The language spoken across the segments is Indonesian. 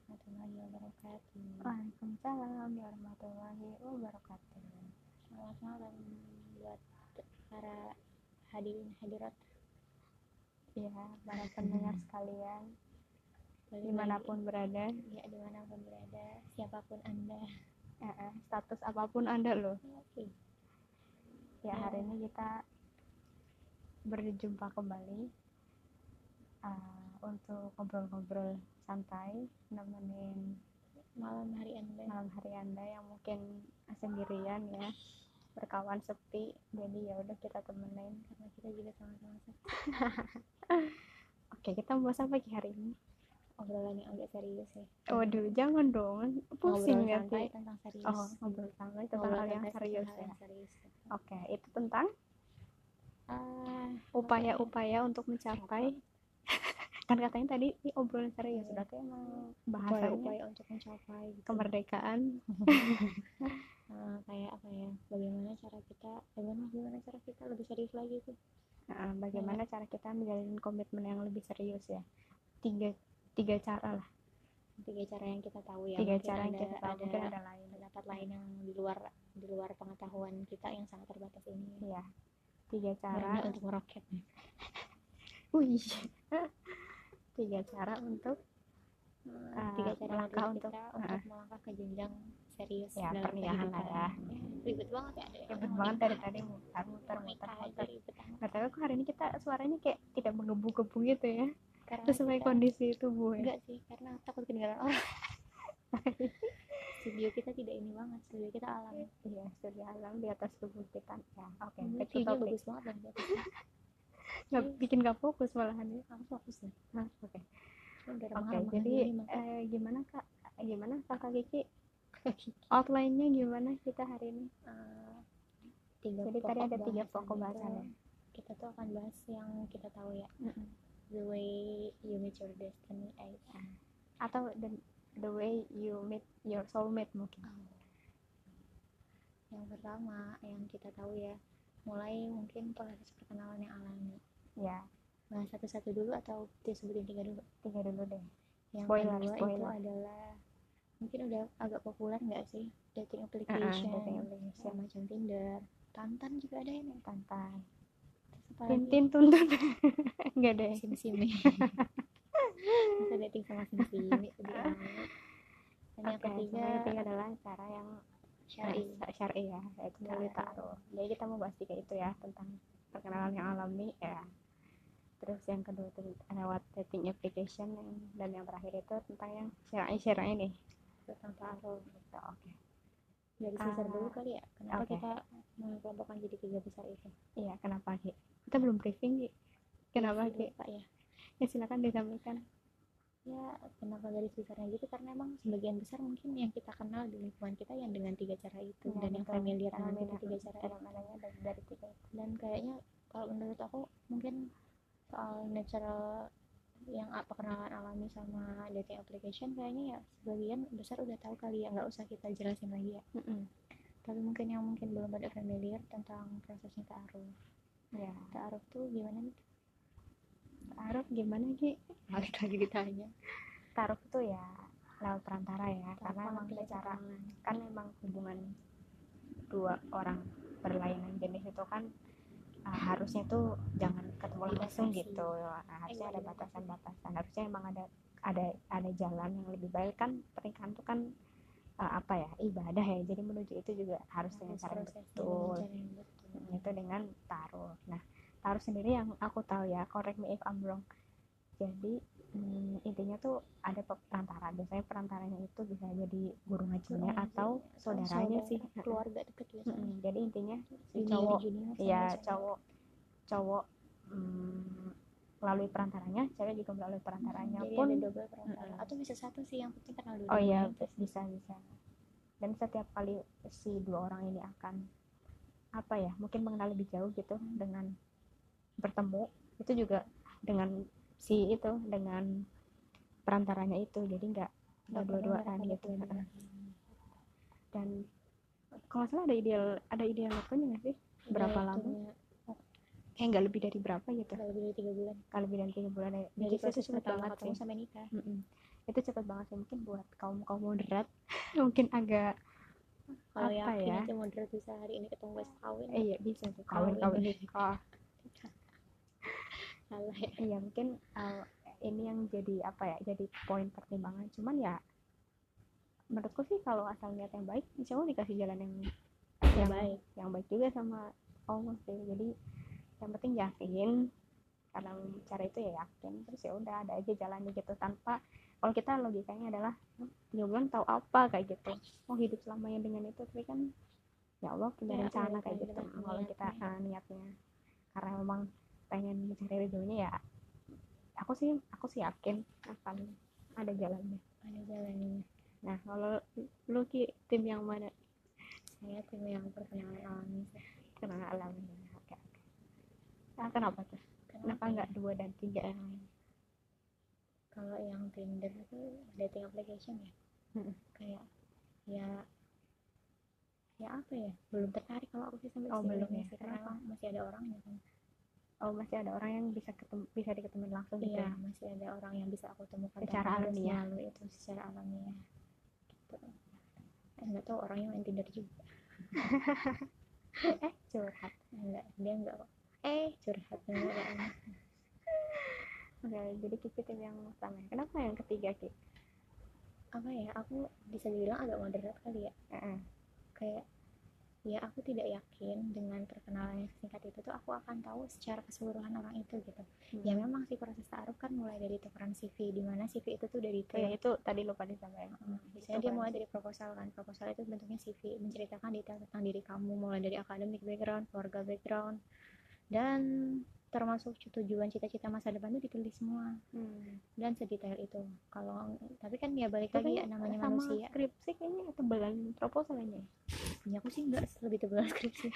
warahmatullahi wabarakatuh. Waalaikumsalam warahmatullahi wabarakatuh. Selamat malam buat para hadirin hadirat Ya, para pendengar sekalian, Balik di mana pun berada, ya di mana pun berada, siapa pun anda. eh, eh, status apa pun anda loh. Oke. Ya, hari ini kita berjumpa kembali uh, untuk ngobrol-ngobrol santai, nemenin Malam hari anda. malam hari anda yang mungkin sendirian ya, berkawan sepi. Jadi ya udah kita temenin. Karena kita juga sama-sama sakit. Oke, kita mau apa lagi hari ini? Obrolan yang agak serius ya. Waduh, jangan dong, pusing Ngobrol ya santai Ti. tentang serius. Oh, ngobrol santai tentang Ngobrol hal yang serius ya. yang serius. Oke, itu tentang Ah, upaya-upaya untuk mencapai kan katanya tadi ini obrolan serius Iya. berarti emang bahasanya upaya-upaya untuk mencapai gitu. kemerdekaan Eh, kayak apa ya? Bagaimana cara kita? Bagaimana gimana cara kita lebih serius lagi tuh? Nah, bagaimana cara kita menjalin komitmen yang lebih serius ya tiga tiga cara lah tiga cara yang kita tahu ya tiga mungkin cara yang ada, kita tahu ada mungkin ada lain pendapat lain yang di luar di luar pengetahuan kita yang sangat terbatas ini ya tiga cara cara untuk meroket wih cara untuk Eh, tiga cara melangkah langkah untuk- ah. untuk melangkah ke jenjang serius Ya, dalam pernikahan lah kehidupan. ya. ribet banget ya ada ribet banget dari tadi muter muter muter muter nggak tahu kok hari ini kita suaranya kayak tidak menggebu-gebu gitu ya karena sesuai kita- kondisi tubuh ya enggak sih karena takut kedengaran orang studio kita tidak ini banget studio kita alam iya sudah alam di atas tubuh kita ya oke view-nya topic. bagus banget dan atasnya. nggak bikin gak fokus malahan ya kamu fokus Hah, oke mahal-mahal jadi eh, gimana kak? Gimana kakak Kiki? Outline-nya gimana kita hari ini? Eh, tiga Jadi tadi ada tiga pokok itu, bahasan ya? kita tuh akan bahas yang kita tahu ya. The way you meet your destiny eh, atau the, the way you meet your soulmate mungkin. Yang pertama yang kita tahu ya mulai mungkin proses perkenalan yang alami. Ya bahas satu-satu dulu atau disebutin tiga dulu? Tiga dulu deh. Yang Spoiler, kedua itu spoiler. adalah mungkin udah agak populer nggak sih? Dating Ah, application, dating application. ya, macam Tinder. Tantan juga ada apa lagi? tintin tuntun. Enggak deh. Sim sim masa dating sama sim sim itu dia dan yang ketiga yang ketiga adalah cara yang syari. Syar'i ya Ta'aruf. ta'aruf jadi kita mau bahas tiga itu ya tentang perkenalan yang alami ya terus yang kedua itu lewat dating application yang, dan yang terakhir itu tentang yang syar'i syar'i nih tentang ta'aruf gitu oke. Dari Ah, Caesar dulu kali ya? Kenapa oke. kita mengelompokkan jadi tiga besar itu? Iya kenapa Ki? kita belum briefing Ki. kenapa Iya, Ki? Pak ya. Ya silakan disampaikan. Ya kenapa garis besarnya gitu? Karena emang sebagian besar mungkin yang kita kenal di lingkungan kita yang dengan tiga cara itu Ya, dan yang familiar dengan tiga cara dari, dari tiga itu. Dan kayaknya kalau menurut aku mungkin soal natural yang a- perkenalan alami sama dating application kayaknya ya sebagian besar udah tahu kali ya nggak usah kita jelasin lagi ya Mm-mm. tapi mungkin yang mungkin belum pada familiar tentang prosesnya ta'aruf ya ta'aruf tuh gimana nih ta'aruf gimana Ki? balik lagi ditanya ta'aruf itu ya lewat perantara ya karena Ta'aruf emang kita kenalan. kan memang hubungan dua orang berlainan jenis itu kan uh, harusnya tuh jangan ketemu langsung gitu. Nah, harusnya ada batasan-batasan. Harusnya emang ada ada ada jalan yang lebih baik. Kan pernikahan tuh kan uh, apa ya ibadah ya. Jadi menuju itu juga harus dengan cara yang betul. dengan cara yang betul. itu dengan taruh. Nah taruh sendiri yang aku tahu ya. Correct me if I'm wrong. Jadi hmm, intinya tuh ada pe- perantara. Biasanya perantaranya itu bisa jadi guru ngajinya atau saudaranya saudara, sih. Keluarga deket biasanya. Mm-mm. jadi intinya si cowok junior ya cowok cowok mm, melalui perantaranya cewek juga melalui perantaranya jadi pun ada double perantara. Mm-mm. atau bisa satu sih yang penting kenal dulu oh iya bisa bisa. Dan setiap kali si dua orang ini akan apa ya mungkin mengenal lebih jauh gitu dengan bertemu itu juga dengan si itu dengan perantaranya itu. Jadi nggak nggak dua-duaan gitu. dan kalau salah ada ideal ada ideal waktunya nggak sih? Berapa lama? kayak nggak lebih dari berapa gitu? Nggak lebih dari tiga bulan. Kalau lebih dari tiga bulan ya. Jadi itu cepet banget sih. sampai nikah. Mm-mm. itu cepet banget sih. Mungkin buat kaum kaum moderat mungkin agak kalau Apa yakin ya? aja moderat bisa hari ini ketemu besok kawin. eh, iya bisa tuh Kawin. kawin. Kawin. nikah salah ya. Iya mungkin uh, ini yang jadi apa ya jadi poin pertimbangan. Cuman ya menurutku sih kalau asal niat yang baik insya Allah dikasih jalan yang yang baik. yang baik juga sama Allah sih. Jadi yang penting yakin. Karena cara itu ya yakin. Terus ya udah ada aja jalannya gitu. Tanpa kalau kita logikanya adalah "Hmm, tiga bulan tahu apa kayak gitu. Mau hidup selamanya dengan itu. Tapi kan ya Allah punya Ya, rencana Allah kayak punya gitu kalau kita ah, niatnya. Karena memang pengen mencari ridhonya ya aku sih aku sih yakin akan ada jalannya. Ada jalannya. Nah kalau lu Ki, tim yang mana? Saya tim yang perkenalan alami. Kenal alamnya oke oke. Nah, kenapa tuh? Kenapa? Nggak dua dan tiga yang lain? Kalau yang Tinder itu dating application ya? Kayak ya ya apa ya? Belum tertarik kalau aku sih sampai Oh, belum ya? sih, karena masih ada orangnya kan oh masih ada orang yang bisa ketemu bisa diketemuin langsung gitu iya ya? masih ada orang yang bisa aku temukan Secara alamiah. melalui itu secara alamiah. Gitu. Eh nggak tahu orangnya main Tinder juga. Eh curhat. Enggak dia enggak eh curhat enggak oke jadi Kiki tim yang pertama kenapa yang ketiga Ki? Apa ya aku bisa dibilang agak moderat kali ya. Heeh. kayak ya aku tidak yakin dengan perkenalan yang singkat itu tuh aku akan tahu secara keseluruhan orang itu gitu. Ya Hmm. memang sih proses taruh kan mulai dari tukeran CV di mana CV itu tuh dari Oh, ya itu tadi lupa disampaikan. Biasanya dia mulai dari proposal kan. Proposal itu bentuknya CV, menceritakan detail tentang diri kamu mulai dari akademik background, keluarga background, dan termasuk tujuan cita-cita masa depan itu ditulis semua Hmm. dan sedetail itu. Kalau tapi kan ya balik Tapi lagi ya namanya sama manusia. skripsi kayaknya tebalan proposalnya Punya aku sih enggak lebih tebal skripsi.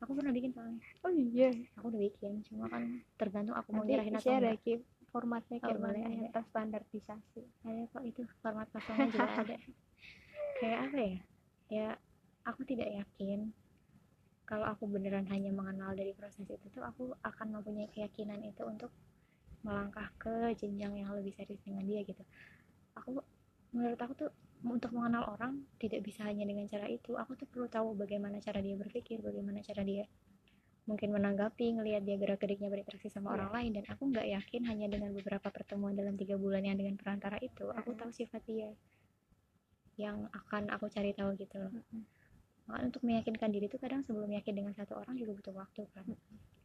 Aku pernah bikin soalnya. oh iya Aku udah bikin, cuma kan tergantung aku mau nyerahin atau ya enggak. Formatnya kayak Oh, mana yang terstandarisasi Ada kok itu format kosongnya juga ada. Kayak apa ya? Ya aku tidak yakin kalau aku beneran hanya mengenal dari proses itu tuh aku akan mempunyai keyakinan itu untuk melangkah ke jenjang yang lebih serius dengan dia gitu. Aku menurut aku tuh untuk mengenal orang tidak bisa hanya dengan cara itu. Aku tuh perlu tahu bagaimana cara dia berpikir, bagaimana cara dia mungkin menanggapi, ngelihat dia gerak-geriknya berinteraksi sama Iya. orang lain dan aku nggak yakin hanya dengan beberapa pertemuan dalam tiga bulan yang dengan perantara itu aku tahu sifat dia yang akan aku cari tahu gitu loh. Makanya untuk meyakinkan diri itu kadang sebelum yakin dengan satu orang juga butuh waktu kan.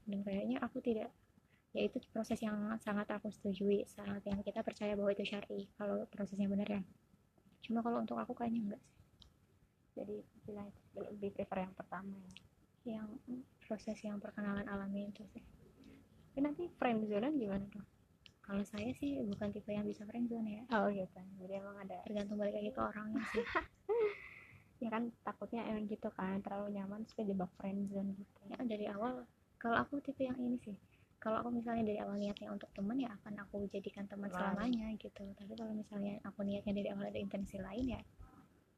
Dan kayaknya aku tidak ya itu proses yang sangat aku setujui sangat yang kita percaya bahwa itu syar'i kalau prosesnya benar ya. Cuma kalau untuk aku kayaknya enggak sih. Jadi bilang lebih prefer yang pertama ya. Yang proses yang perkenalan alami itu sih. Tapi nanti friendzone gimana tuh? Kalau saya sih bukan tipe yang bisa friendzone ya. Oh gitu jadi emang ada tergantung balik lagi ke orangnya sih ya kan takutnya emang gitu kan terlalu nyaman terus kejebak friendzone gitu. Ya dari awal kalau aku tipe yang ini sih. Kalau aku misalnya dari awal niatnya untuk teman ya akan aku jadikan teman selamanya gitu. Tapi kalau misalnya aku niatnya dari awal ada intensi lain ya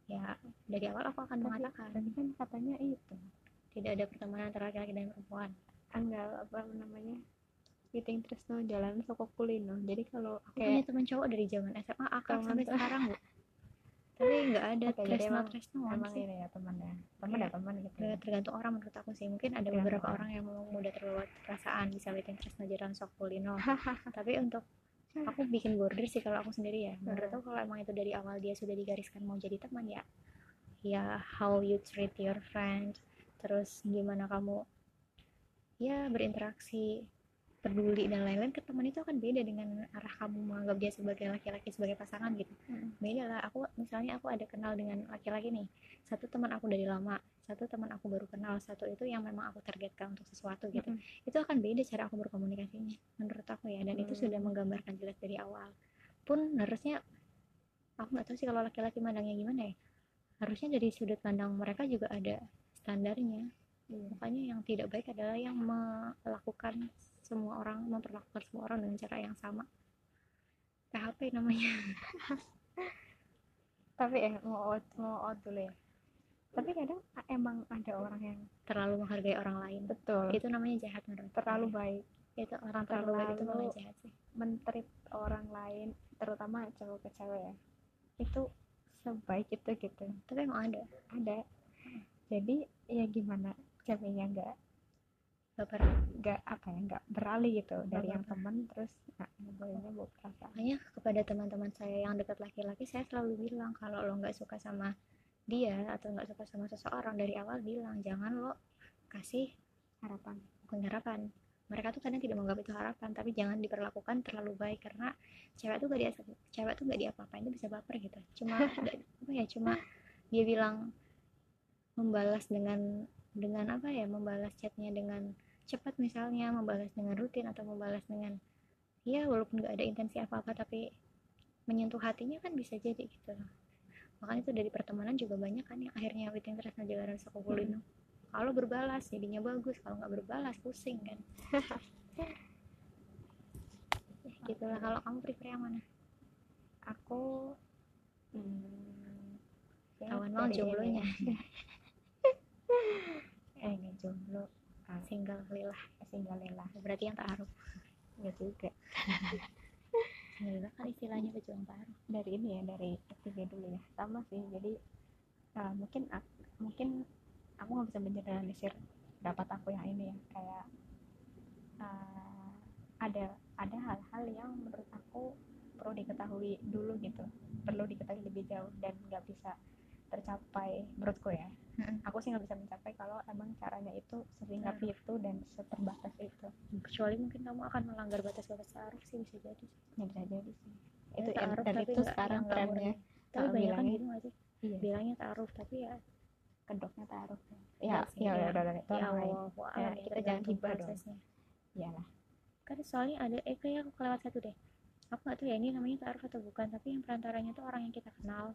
ya dari awal aku akan Tapi- mengatakan. tadi kan katanya itu. Tidak ada pertemanan antara laki-laki dan perempuan. Enggak apa namanya meeting Tresno jalan soko kulino jadi kalau aku punya kayak teman cowok dari zaman SMA Teman sampai sekarang bu tapi nggak ada jadi tresno tresno emang sih ya teman ya teman Iya. ya teman gitu ya. Ter- tergantung orang menurut aku sih mungkin ada Tergantung beberapa orang. orang yang memang mudah terbawa perasaan bisa bikin tresno jalan sok kulino tapi untuk aku bikin border sih kalau aku sendiri ya menurut Hmm. aku kalau emang itu dari awal dia sudah digariskan mau jadi teman ya ya how you treat your friend terus gimana kamu ya berinteraksi peduli dan lain-lain ke teman itu akan beda dengan arah kamu menganggap dia sebagai laki-laki sebagai pasangan gitu Mm. beda lah aku misalnya aku ada kenal dengan laki-laki nih satu teman aku dari lama satu teman aku baru kenal satu itu yang memang aku targetkan untuk sesuatu gitu Mm-mm. itu akan beda cara aku berkomunikasinya menurut aku ya dan itu Hmm. sudah menggambarkan jelas dari awal pun harusnya aku nggak tahu sih kalau laki-laki mandangnya gimana ya harusnya dari sudut pandang mereka juga ada standarnya Iya. makanya yang tidak baik adalah yang melakukan semua orang memperlakukan semua orang dengan cara yang sama. PHP namanya. Tapi eh mau out, mau out dulu ya. Tapi kadang a- emang ada orang yang terlalu menghargai orang lain. Betul. Itu namanya jahat menurut terlalu saya. baik. Itu orang terlalu baik itu terlalu- namanya jahat sih. mentreat orang lain terutama cowok ke cewek ya. Itu sebaik itu gitu. Tapi emang ada. Ada. Jadi ya gimana? Ceweknya nggak baper nggak apa ya nggak beralih gitu dari yang teman terus nah, ngobrolnya buat perasaan makanya kepada teman-teman saya yang dekat laki-laki saya selalu bilang kalau lo nggak suka sama dia atau nggak suka sama seseorang dari awal bilang jangan lo kasih harapan bukan harapan. Mereka tuh kadang tidak menganggap itu harapan tapi jangan diperlakukan terlalu baik karena cewek tuh gak dia cewek tuh gak diapa-apain itu bisa baper gitu. Cuma apa ya cuma dia bilang membalas dengan dengan apa ya membalas chatnya dengan cepat misalnya membalas dengan rutin atau membalas dengan ya walaupun gak ada intensi apa-apa tapi menyentuh hatinya kan bisa jadi gitu. Makanya itu dari pertemanan juga banyak kan yang akhirnya waiting terus jalanan sekumpulan kalau berbalas jadinya bagus. Kalau nggak berbalas pusing kan. Ya, gitulah. Kalau kamu prefer yang mana? Aku hmm, ya Kawan mau dari ini jomblonya. ya. eh nggak jomblo single lillah single lelah berarti yang taruh nggak juga. Lillah kan istilahnya pejuang taruh dari ini ya dari ketiga dulu ya. Sama sih jadi uh, mungkin ak- mungkin aku nggak bisa mengeneralisir pendapat aku yang ini ya. Kayak uh, ada ada hal-hal yang menurut aku perlu diketahui dulu gitu. Perlu diketahui lebih jauh dan nggak bisa tercapai menurutku ya Mm-mm. aku sih nggak bisa mencapai kalau emang caranya itu sesingkat itu dan seterbatas itu. Kecuali mungkin kamu akan melanggar batas-batas taruh sih bisa jadi. Ya bisa jadi sih. Ya, itu ta'aruf dan itu sekarang trennya tapi banyak kan gitu nggak sih? Iya. Bilangnya taruh tapi ya kedoknya taruh ya ya iya. udah udah itu ya lain. Ya, ya, kita jangan hibah dong. iyalah. Kan soalnya ada eh kayak aku kelewat satu deh aku nggak tahu ya ini namanya taruh atau bukan tapi yang perantaranya tuh orang yang kita kenal.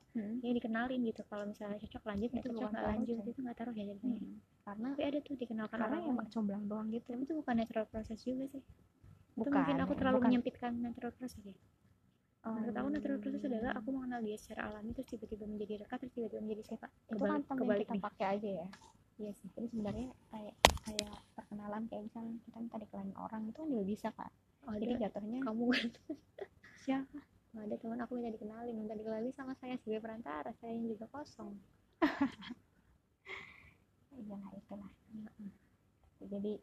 Ya dikenalin gitu kalau misalnya cocok lanjut nggak Itu cocok nggak lanjut itu nggak taruh ya jadinya. Hmm. karena tapi ada tuh dikenalkan karena orang emang comblang doang gitu. Tapi itu bukan natural process juga sih. Itu bukan mungkin aku terlalu bukan. menyempitkan natural process ya? Menurut aku natural process Hmm. adalah aku mengenal dia secara alami terus tiba-tiba menjadi dekat terus tiba-tiba menjadi suka itu kan kebalik yang kita nih. pakai aja ya. Iya sih. Jadi sebenarnya kayak kayak perkenalan kayak misalnya kita minta dikenalin orang itu kan juga bisa kak oh, jadi ada? jatuhnya kamu. Kan siapa? Nggak ada teman aku minta dikenalin. Minta dikenalin sama saya sebagai perantara. Saya yang juga kosong. Iyalah itulah jadi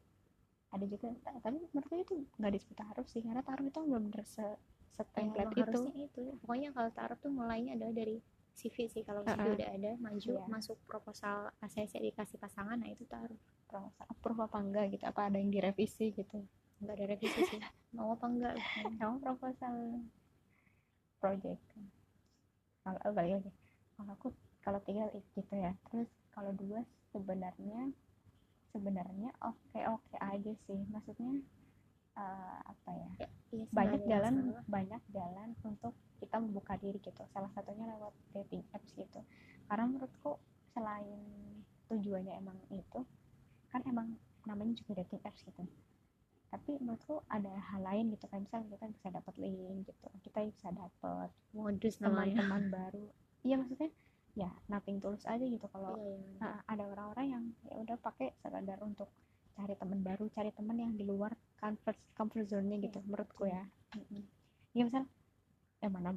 ada juga ta- tapi menurutku itu nggak disebut taruh sih. Karena taruh itu belum bener se Ya, setemplate emang itu itu pokoknya kalau taruh tuh mulainya adalah dari CV sih. Kalau CV Uh-uh. udah ada maju Iya. masuk proposal ACC dikasih pasangan nah itu taruh. Proposal approve apa enggak gitu. Apa ada yang direvisi gitu nggak ada revisi sih. Mau apa enggak kamu proposal project. Kalau oh, balik lagi. Kalau aku kalau tiga gitu ya. Terus kalau dua sebenarnya sebenarnya oke oke aja sih. Maksudnya eh, apa ya? Iya sih, banyak jalan banyak jalan untuk kita membuka diri gitu. Salah satunya lewat dating apps gitu. Karena menurutku selain tujuannya emang itu kan emang namanya juga dating apps gitu tapi menurutku ada hal lain gitu kan misalnya kita bisa dapat link gitu kita bisa dapat modus teman-teman baru. Iya maksudnya ya nothing tulus aja gitu kalau iya, iya. Nah, ada orang-orang yang ya udah pakai sekadar untuk cari teman baru, cari teman yang di luar comfort comfort zone-nya gitu, Iya, menurutku ya. Ya misal, ya mana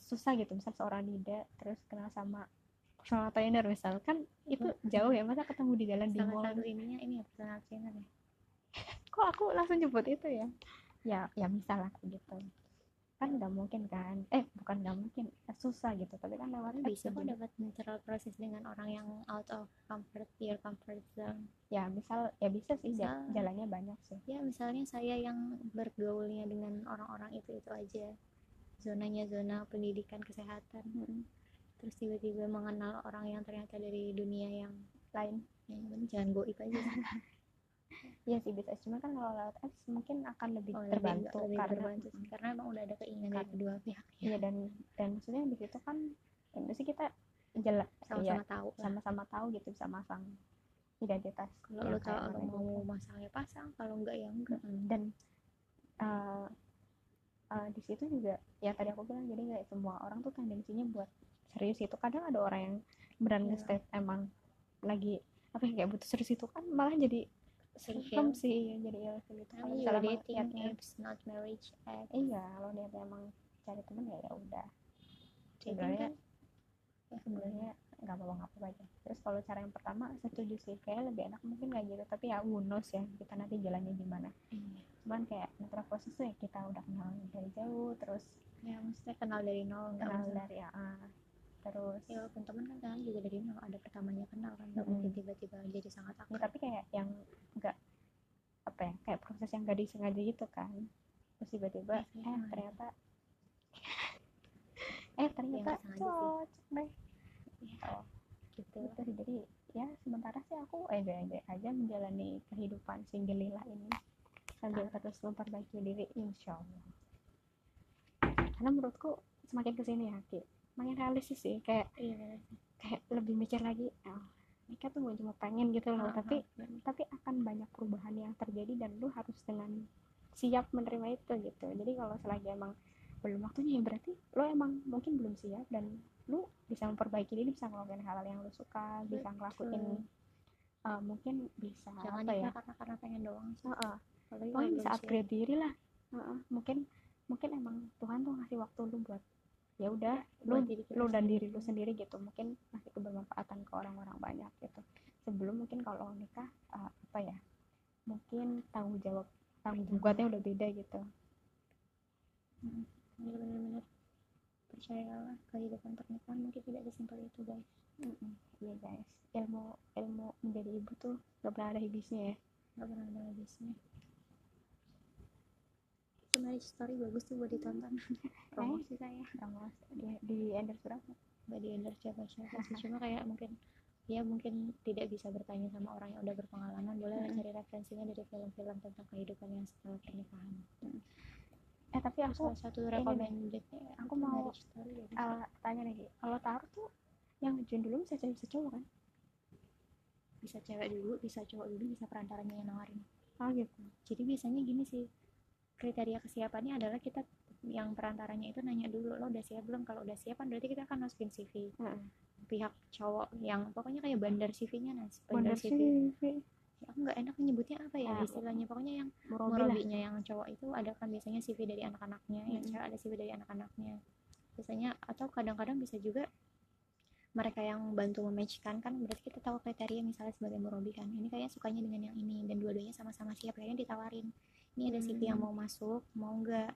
susah gitu, misal seorang Nida terus kenal sama personal trainer misal kan itu jauh ya masa ketemu di jalan di mall ininya ini ya personal trainer ya kok aku langsung nyebut itu ya? Ya ya misal lah gitu. Kan nggak mungkin kan. Eh bukan nggak mungkin. Susah gitu. Tapi kan lewat apps bisa kok dapat natural process dengan orang yang out of comfort your comfort zone. Ya misal ya bisa sih. Misal- jalannya banyak sih. Ya misalnya saya yang bergaulnya dengan orang-orang itu itu aja. Zonanya zona pendidikan kesehatan. Terus tiba-tiba mengenal orang yang ternyata dari dunia yang lain. Yang jangan goib aja Iya sih bisa cuma kan kalau lewat apps mungkin akan lebih Oh, lebih- terbantu lebih karena terbantu sih. karena emang udah ada keinginan dari Kan. kedua pihak iya dan dan maksudnya di situ kan ya, mesti kita jelas sama-sama ya, tahu sama-sama tahu gitu bisa masang identitas kalau yang lo tahu kayak lo mana mau gitu. masangnya pasang kalau enggak ya enggak Mm-mm. dan eh, eh, di situ juga ya tadi aku bilang jadi nggak semua orang tuh tendensinya buat serius itu kadang ada orang yang beneran Iya. nge-state emang lagi apa ya kayak butuh serius itu kan malah jadi serem sih. jadi ilfil gitu. Kalau misalnya dating apps not marriage apps iya kalau niatnya emang cari temen ya ya udah. Sebenarnya kan ya sebenarnya nggak apa-apa nggak apa-apa aja. Terus kalau cara yang pertama setuju sih. Kayak lebih enak mungkin kayak gitu tapi ya knows ya kita nanti jalannya gimana. Iya. Cuman kayak natural proses tuh ya kita udah kenal dari jauh terus ya maksudnya kenal dari nol nggak kenal dari ah, terus. Ya walaupun teman kan kenal juga dari nol ada pertamanya kenal kan nggak mungkin tiba-tiba jadi sangat ya, akrab. tapi kayak yang enggak apa ya kayak proses yang gak disengaja gitu kan. Terus tiba-tiba Iya, eh iya. ternyata eh ternyata nggak sengaja sih. cocok deh oh, gitu. gitu. Sih jadi ya sementara sih aku enjoy enjoy aja menjalani kehidupan singgelilah ini. Sambil terus memperbaiki diri insya Allah. Karena menurutku semakin ke sini ya Ki makin realistis sih kayak iya bener. kayak lebih mikir lagi oh, nikah tuh cuma pengen gitu loh Ah, tapi ah, bener. tapi akan banyak perubahan yang terjadi dan lu harus dengan siap menerima itu gitu jadi kalau selagi emang belum waktunya ya berarti lo emang mungkin belum siap dan lu bisa memperbaiki diri bisa ngelakuin hal-hal yang lu suka bisa ngelakuin uh, mungkin bisa jangan apa ya karena karena pengen doang sih. Apalagi kalau Pokoknya bisa siap. upgrade diri lah Heeh. mungkin mungkin emang Tuhan tuh ngasih waktu lu buat ya udah lu diri lu dan diri lu sendiri gitu. Mungkin ngasih kebermanfaatan ke orang-orang banyak gitu. Sebelum mungkin kalau nikah uh, apa ya mungkin tanggung jawab tanggung jawabnya udah beda gitu. Mm, iya benar-benar percayalah kehidupan pernikahan mungkin tidak sesimpel itu guys. Iya guys. Ilmu ilmu menjadi ibu tuh gak pernah ada habisnya ya. Nggak pernah ada habisnya marriage story bagus tuh buat ditonton. Promosi saya sama di, di endorse berapa? Nggak di endorse siapa siapa sih? Cuma kayak mungkin ya mungkin tidak bisa bertanya sama orang yang udah berpengalaman. Boleh Mm-mm. cari referensinya dari film-film tentang kehidupan yang setelah pernikahan. Eh tapi aku salah satu recommended aku mau, story ya. uh, tanya Ki. kalau taruh tuh yang ngejuin dulu bisa cewek bisa cowok kan? Bisa cewek dulu bisa cowok dulu bisa perantaranya yang nawarin. Oh gitu. Jadi biasanya gini sih kriteria kesiapannya adalah kita yang perantaranya itu nanya dulu lo udah siap belum? Kalau udah siap kan berarti kita akan masukin CV Heeh. pihak cowok yang pokoknya kayak bandar CV-nya nah bandar sih, CV Fi. Ya, aku nggak enak nyebutnya apa ya Ah, istilahnya. Pokoknya yang murobinya yang cowok itu ada kan biasanya CV dari anak-anaknya yang Mm-mm. cewek ada CV dari anak-anaknya. Biasanya atau kadang-kadang bisa juga mereka yang bantu mematchkan kan berarti kita tahu kriteria misalnya sebagai murobi kan. Ini kayaknya sukanya dengan yang ini dan dua-duanya sama-sama siap kayaknya ditawarin ini ada CV yang Hmm. mau masuk mau nggak?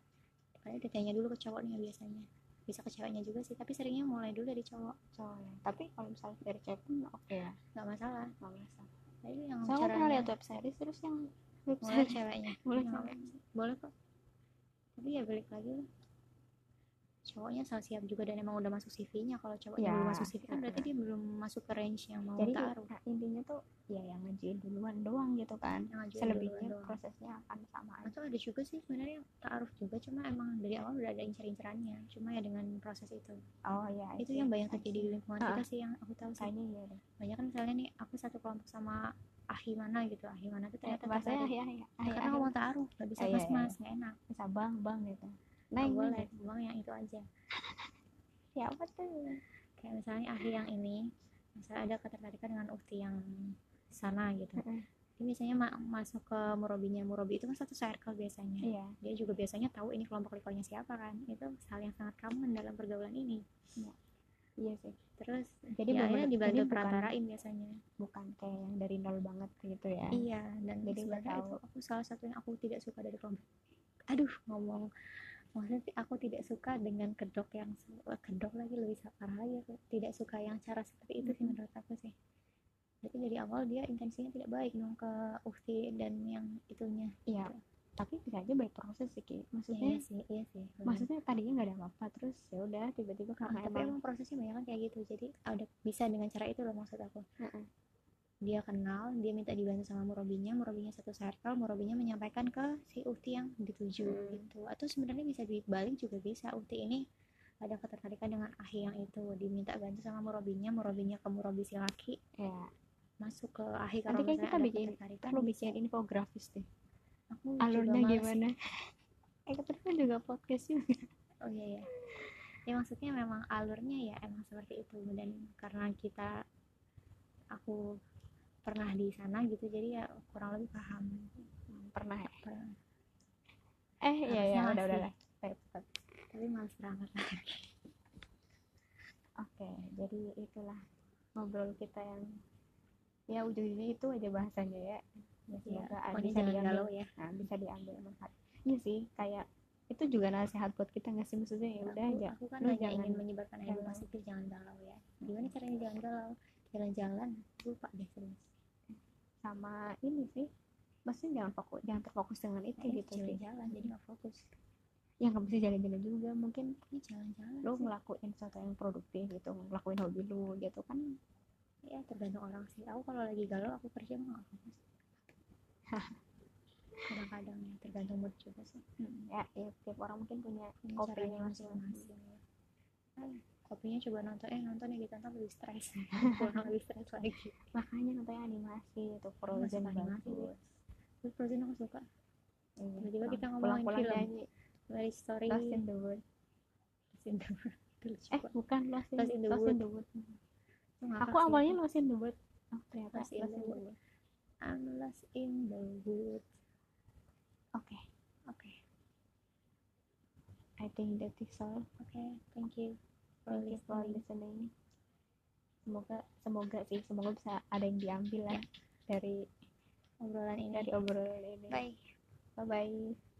Kayak ditanya dulu ke cowoknya biasanya. Bisa ke ceweknya juga sih tapi seringnya mulai dulu dari cowok. Cowok ya. tapi kalau misalnya dari cewek pun oke ya? Nggak masalah. Nggak masalah. Tapi yang saya pernah lihat web series terus yang web mulai series. ceweknya. Mulai Nggak cewek. apa-apa sih. boleh kok. Tapi ya balik lagi lah. Cowoknya asal siap juga dan emang udah masuk CV-nya kalau cowoknya Ya, belum masuk CV kan berarti heeh. dia belum masuk ke range yang mau jadi taruh. nah, intinya tuh ya yang ngajuin duluan doang gitu kan. Selebihnya doang. prosesnya akan sama aja. atau ada juga sih sebenarnya taruh juga cuma emang dari awal udah ada incer-incerannya cuma ya dengan proses itu. Oh ya itu I yang banyak I terjadi di lingkungan kita sih yang aku tahu sih. Kayaknya iya deh. Banyak kan misalnya nih aku satu kelompok sama ahi mana gitu. Ahi mana tuh ternyata bahasanya ya ya Ya, karena ngomong taruh nggak bisa iya, mas iya, mas nggak enak. Bisa bang bang gitu. Neng boleh bang yang itu aja. Siapa tuh? Kayak misalnya ahli yang ini misalnya ada ketertarikan dengan ukti yang sana gitu. Heeh. dia biasanya ma- masuk ke murobinya murobi itu kan satu circle biasanya. Iya. Dia juga biasanya tahu ini kelompok likolnya siapa kan. Itu hal yang sangat common dalam pergaulan ini. Iya. Sih. Terus jadi ya bener- dibantu perantarain biasanya. bukan kayak yang dari nol banget gitu ya. Iya dan Jadi sebenarnya tahu. itu aku salah satu yang aku tidak suka dari kelompok. Aduh ngomong maksudnya sih aku tidak suka dengan kedok yang eh, kedok lagi lebih parah lagi aku tidak suka yang cara seperti itu sih menurut aku sih berarti dari awal dia intensinya tidak baik dong ke ukti dan yang itunya iya tapi bisa aja baik proses sih Ki. maksudnya iya sih iya sih benar. maksudnya tadinya nggak ada apa-apa terus ya udah tiba-tiba Ah, karena tapi emang prosesnya banyak kan kayak gitu jadi ada bisa dengan cara itu loh maksud aku Heeh. Dia kenal dia minta dibantu sama murobinya murobinya satu circle murobinya menyampaikan ke si ukti yang dituju Hmm. gitu. Atau sebenarnya bisa dibalik juga bisa ukti ini ada ketertarikan dengan ahi yang itu diminta bantu sama murobinya murobinya ke murobi si laki ya. masuk ke ahi nanti kalau kayak misalnya kita bikin perlu bisa. bikin infografis deh. Aku alurnya gimana? Eh kan juga podcast juga. Oh iya ya ya maksudnya memang alurnya ya emang seperti itu. Dan karena kita aku pernah di sana gitu jadi ya kurang lebih paham. Pernah ya? Pernah. eh iya Harusnya ya udah udah Baik, baik. tapi malas berangkat lagi oke jadi itulah ngobrol kita yang ya ujung-ujungnya itu aja bahasanya ya. Ya ya semoga pokoknya bisa diambil. galau ya. Nah, bisa diambil manfaat. Iya sih kayak itu juga nasihat buat kita nggak sih? Maksudnya ya udah aja. aku kan hanya jangan ingin menyebarkan ilmu positif jangan galau ya. Gimana caranya jangan galau? Jalan-jalan. Lupa deh serius sama ini sih. Maksudnya jangan fokus jangan terfokus dengan itu Nah, gitu sih. jalan-jalan jadi nggak fokus. Ya nggak bisa jalan-jalan juga mungkin ini jalan-jalan sih. ngelakuin sesuatu yang produktif gitu ngelakuin hobi lu gitu kan. Ya tergantung orang sih. Aku kalau lagi galau aku kerja mah nggak fokus. Kadang-kadang ya tergantung mood juga sih. Hmm, ya, ya tiap orang mungkin punya kopinya masing-masing ya. Kopinya coba nonton eh nonton ya ditonton lebih stres. Pulang lebih stres lagi. Makanya nontonnya animasi itu Frozen animasi Terus Frozen aku suka. Iya, Tiba-tiba kita ngomongin film. nyanyi. Very Story. Lost in the World. Lost in the World. Eh bukan Lost in, Lost in the Lost in the ngakak aku awalnya. Lost in the World. Oh ternyata Lost in the Wood. I'm lost in the wood oke. Oke. I think that is all. Oke thank you for listening listening semoga semoga sih semoga bisa ada yang diambil lah dari obrolan ini. Dari obrolan ini. Bye bye bye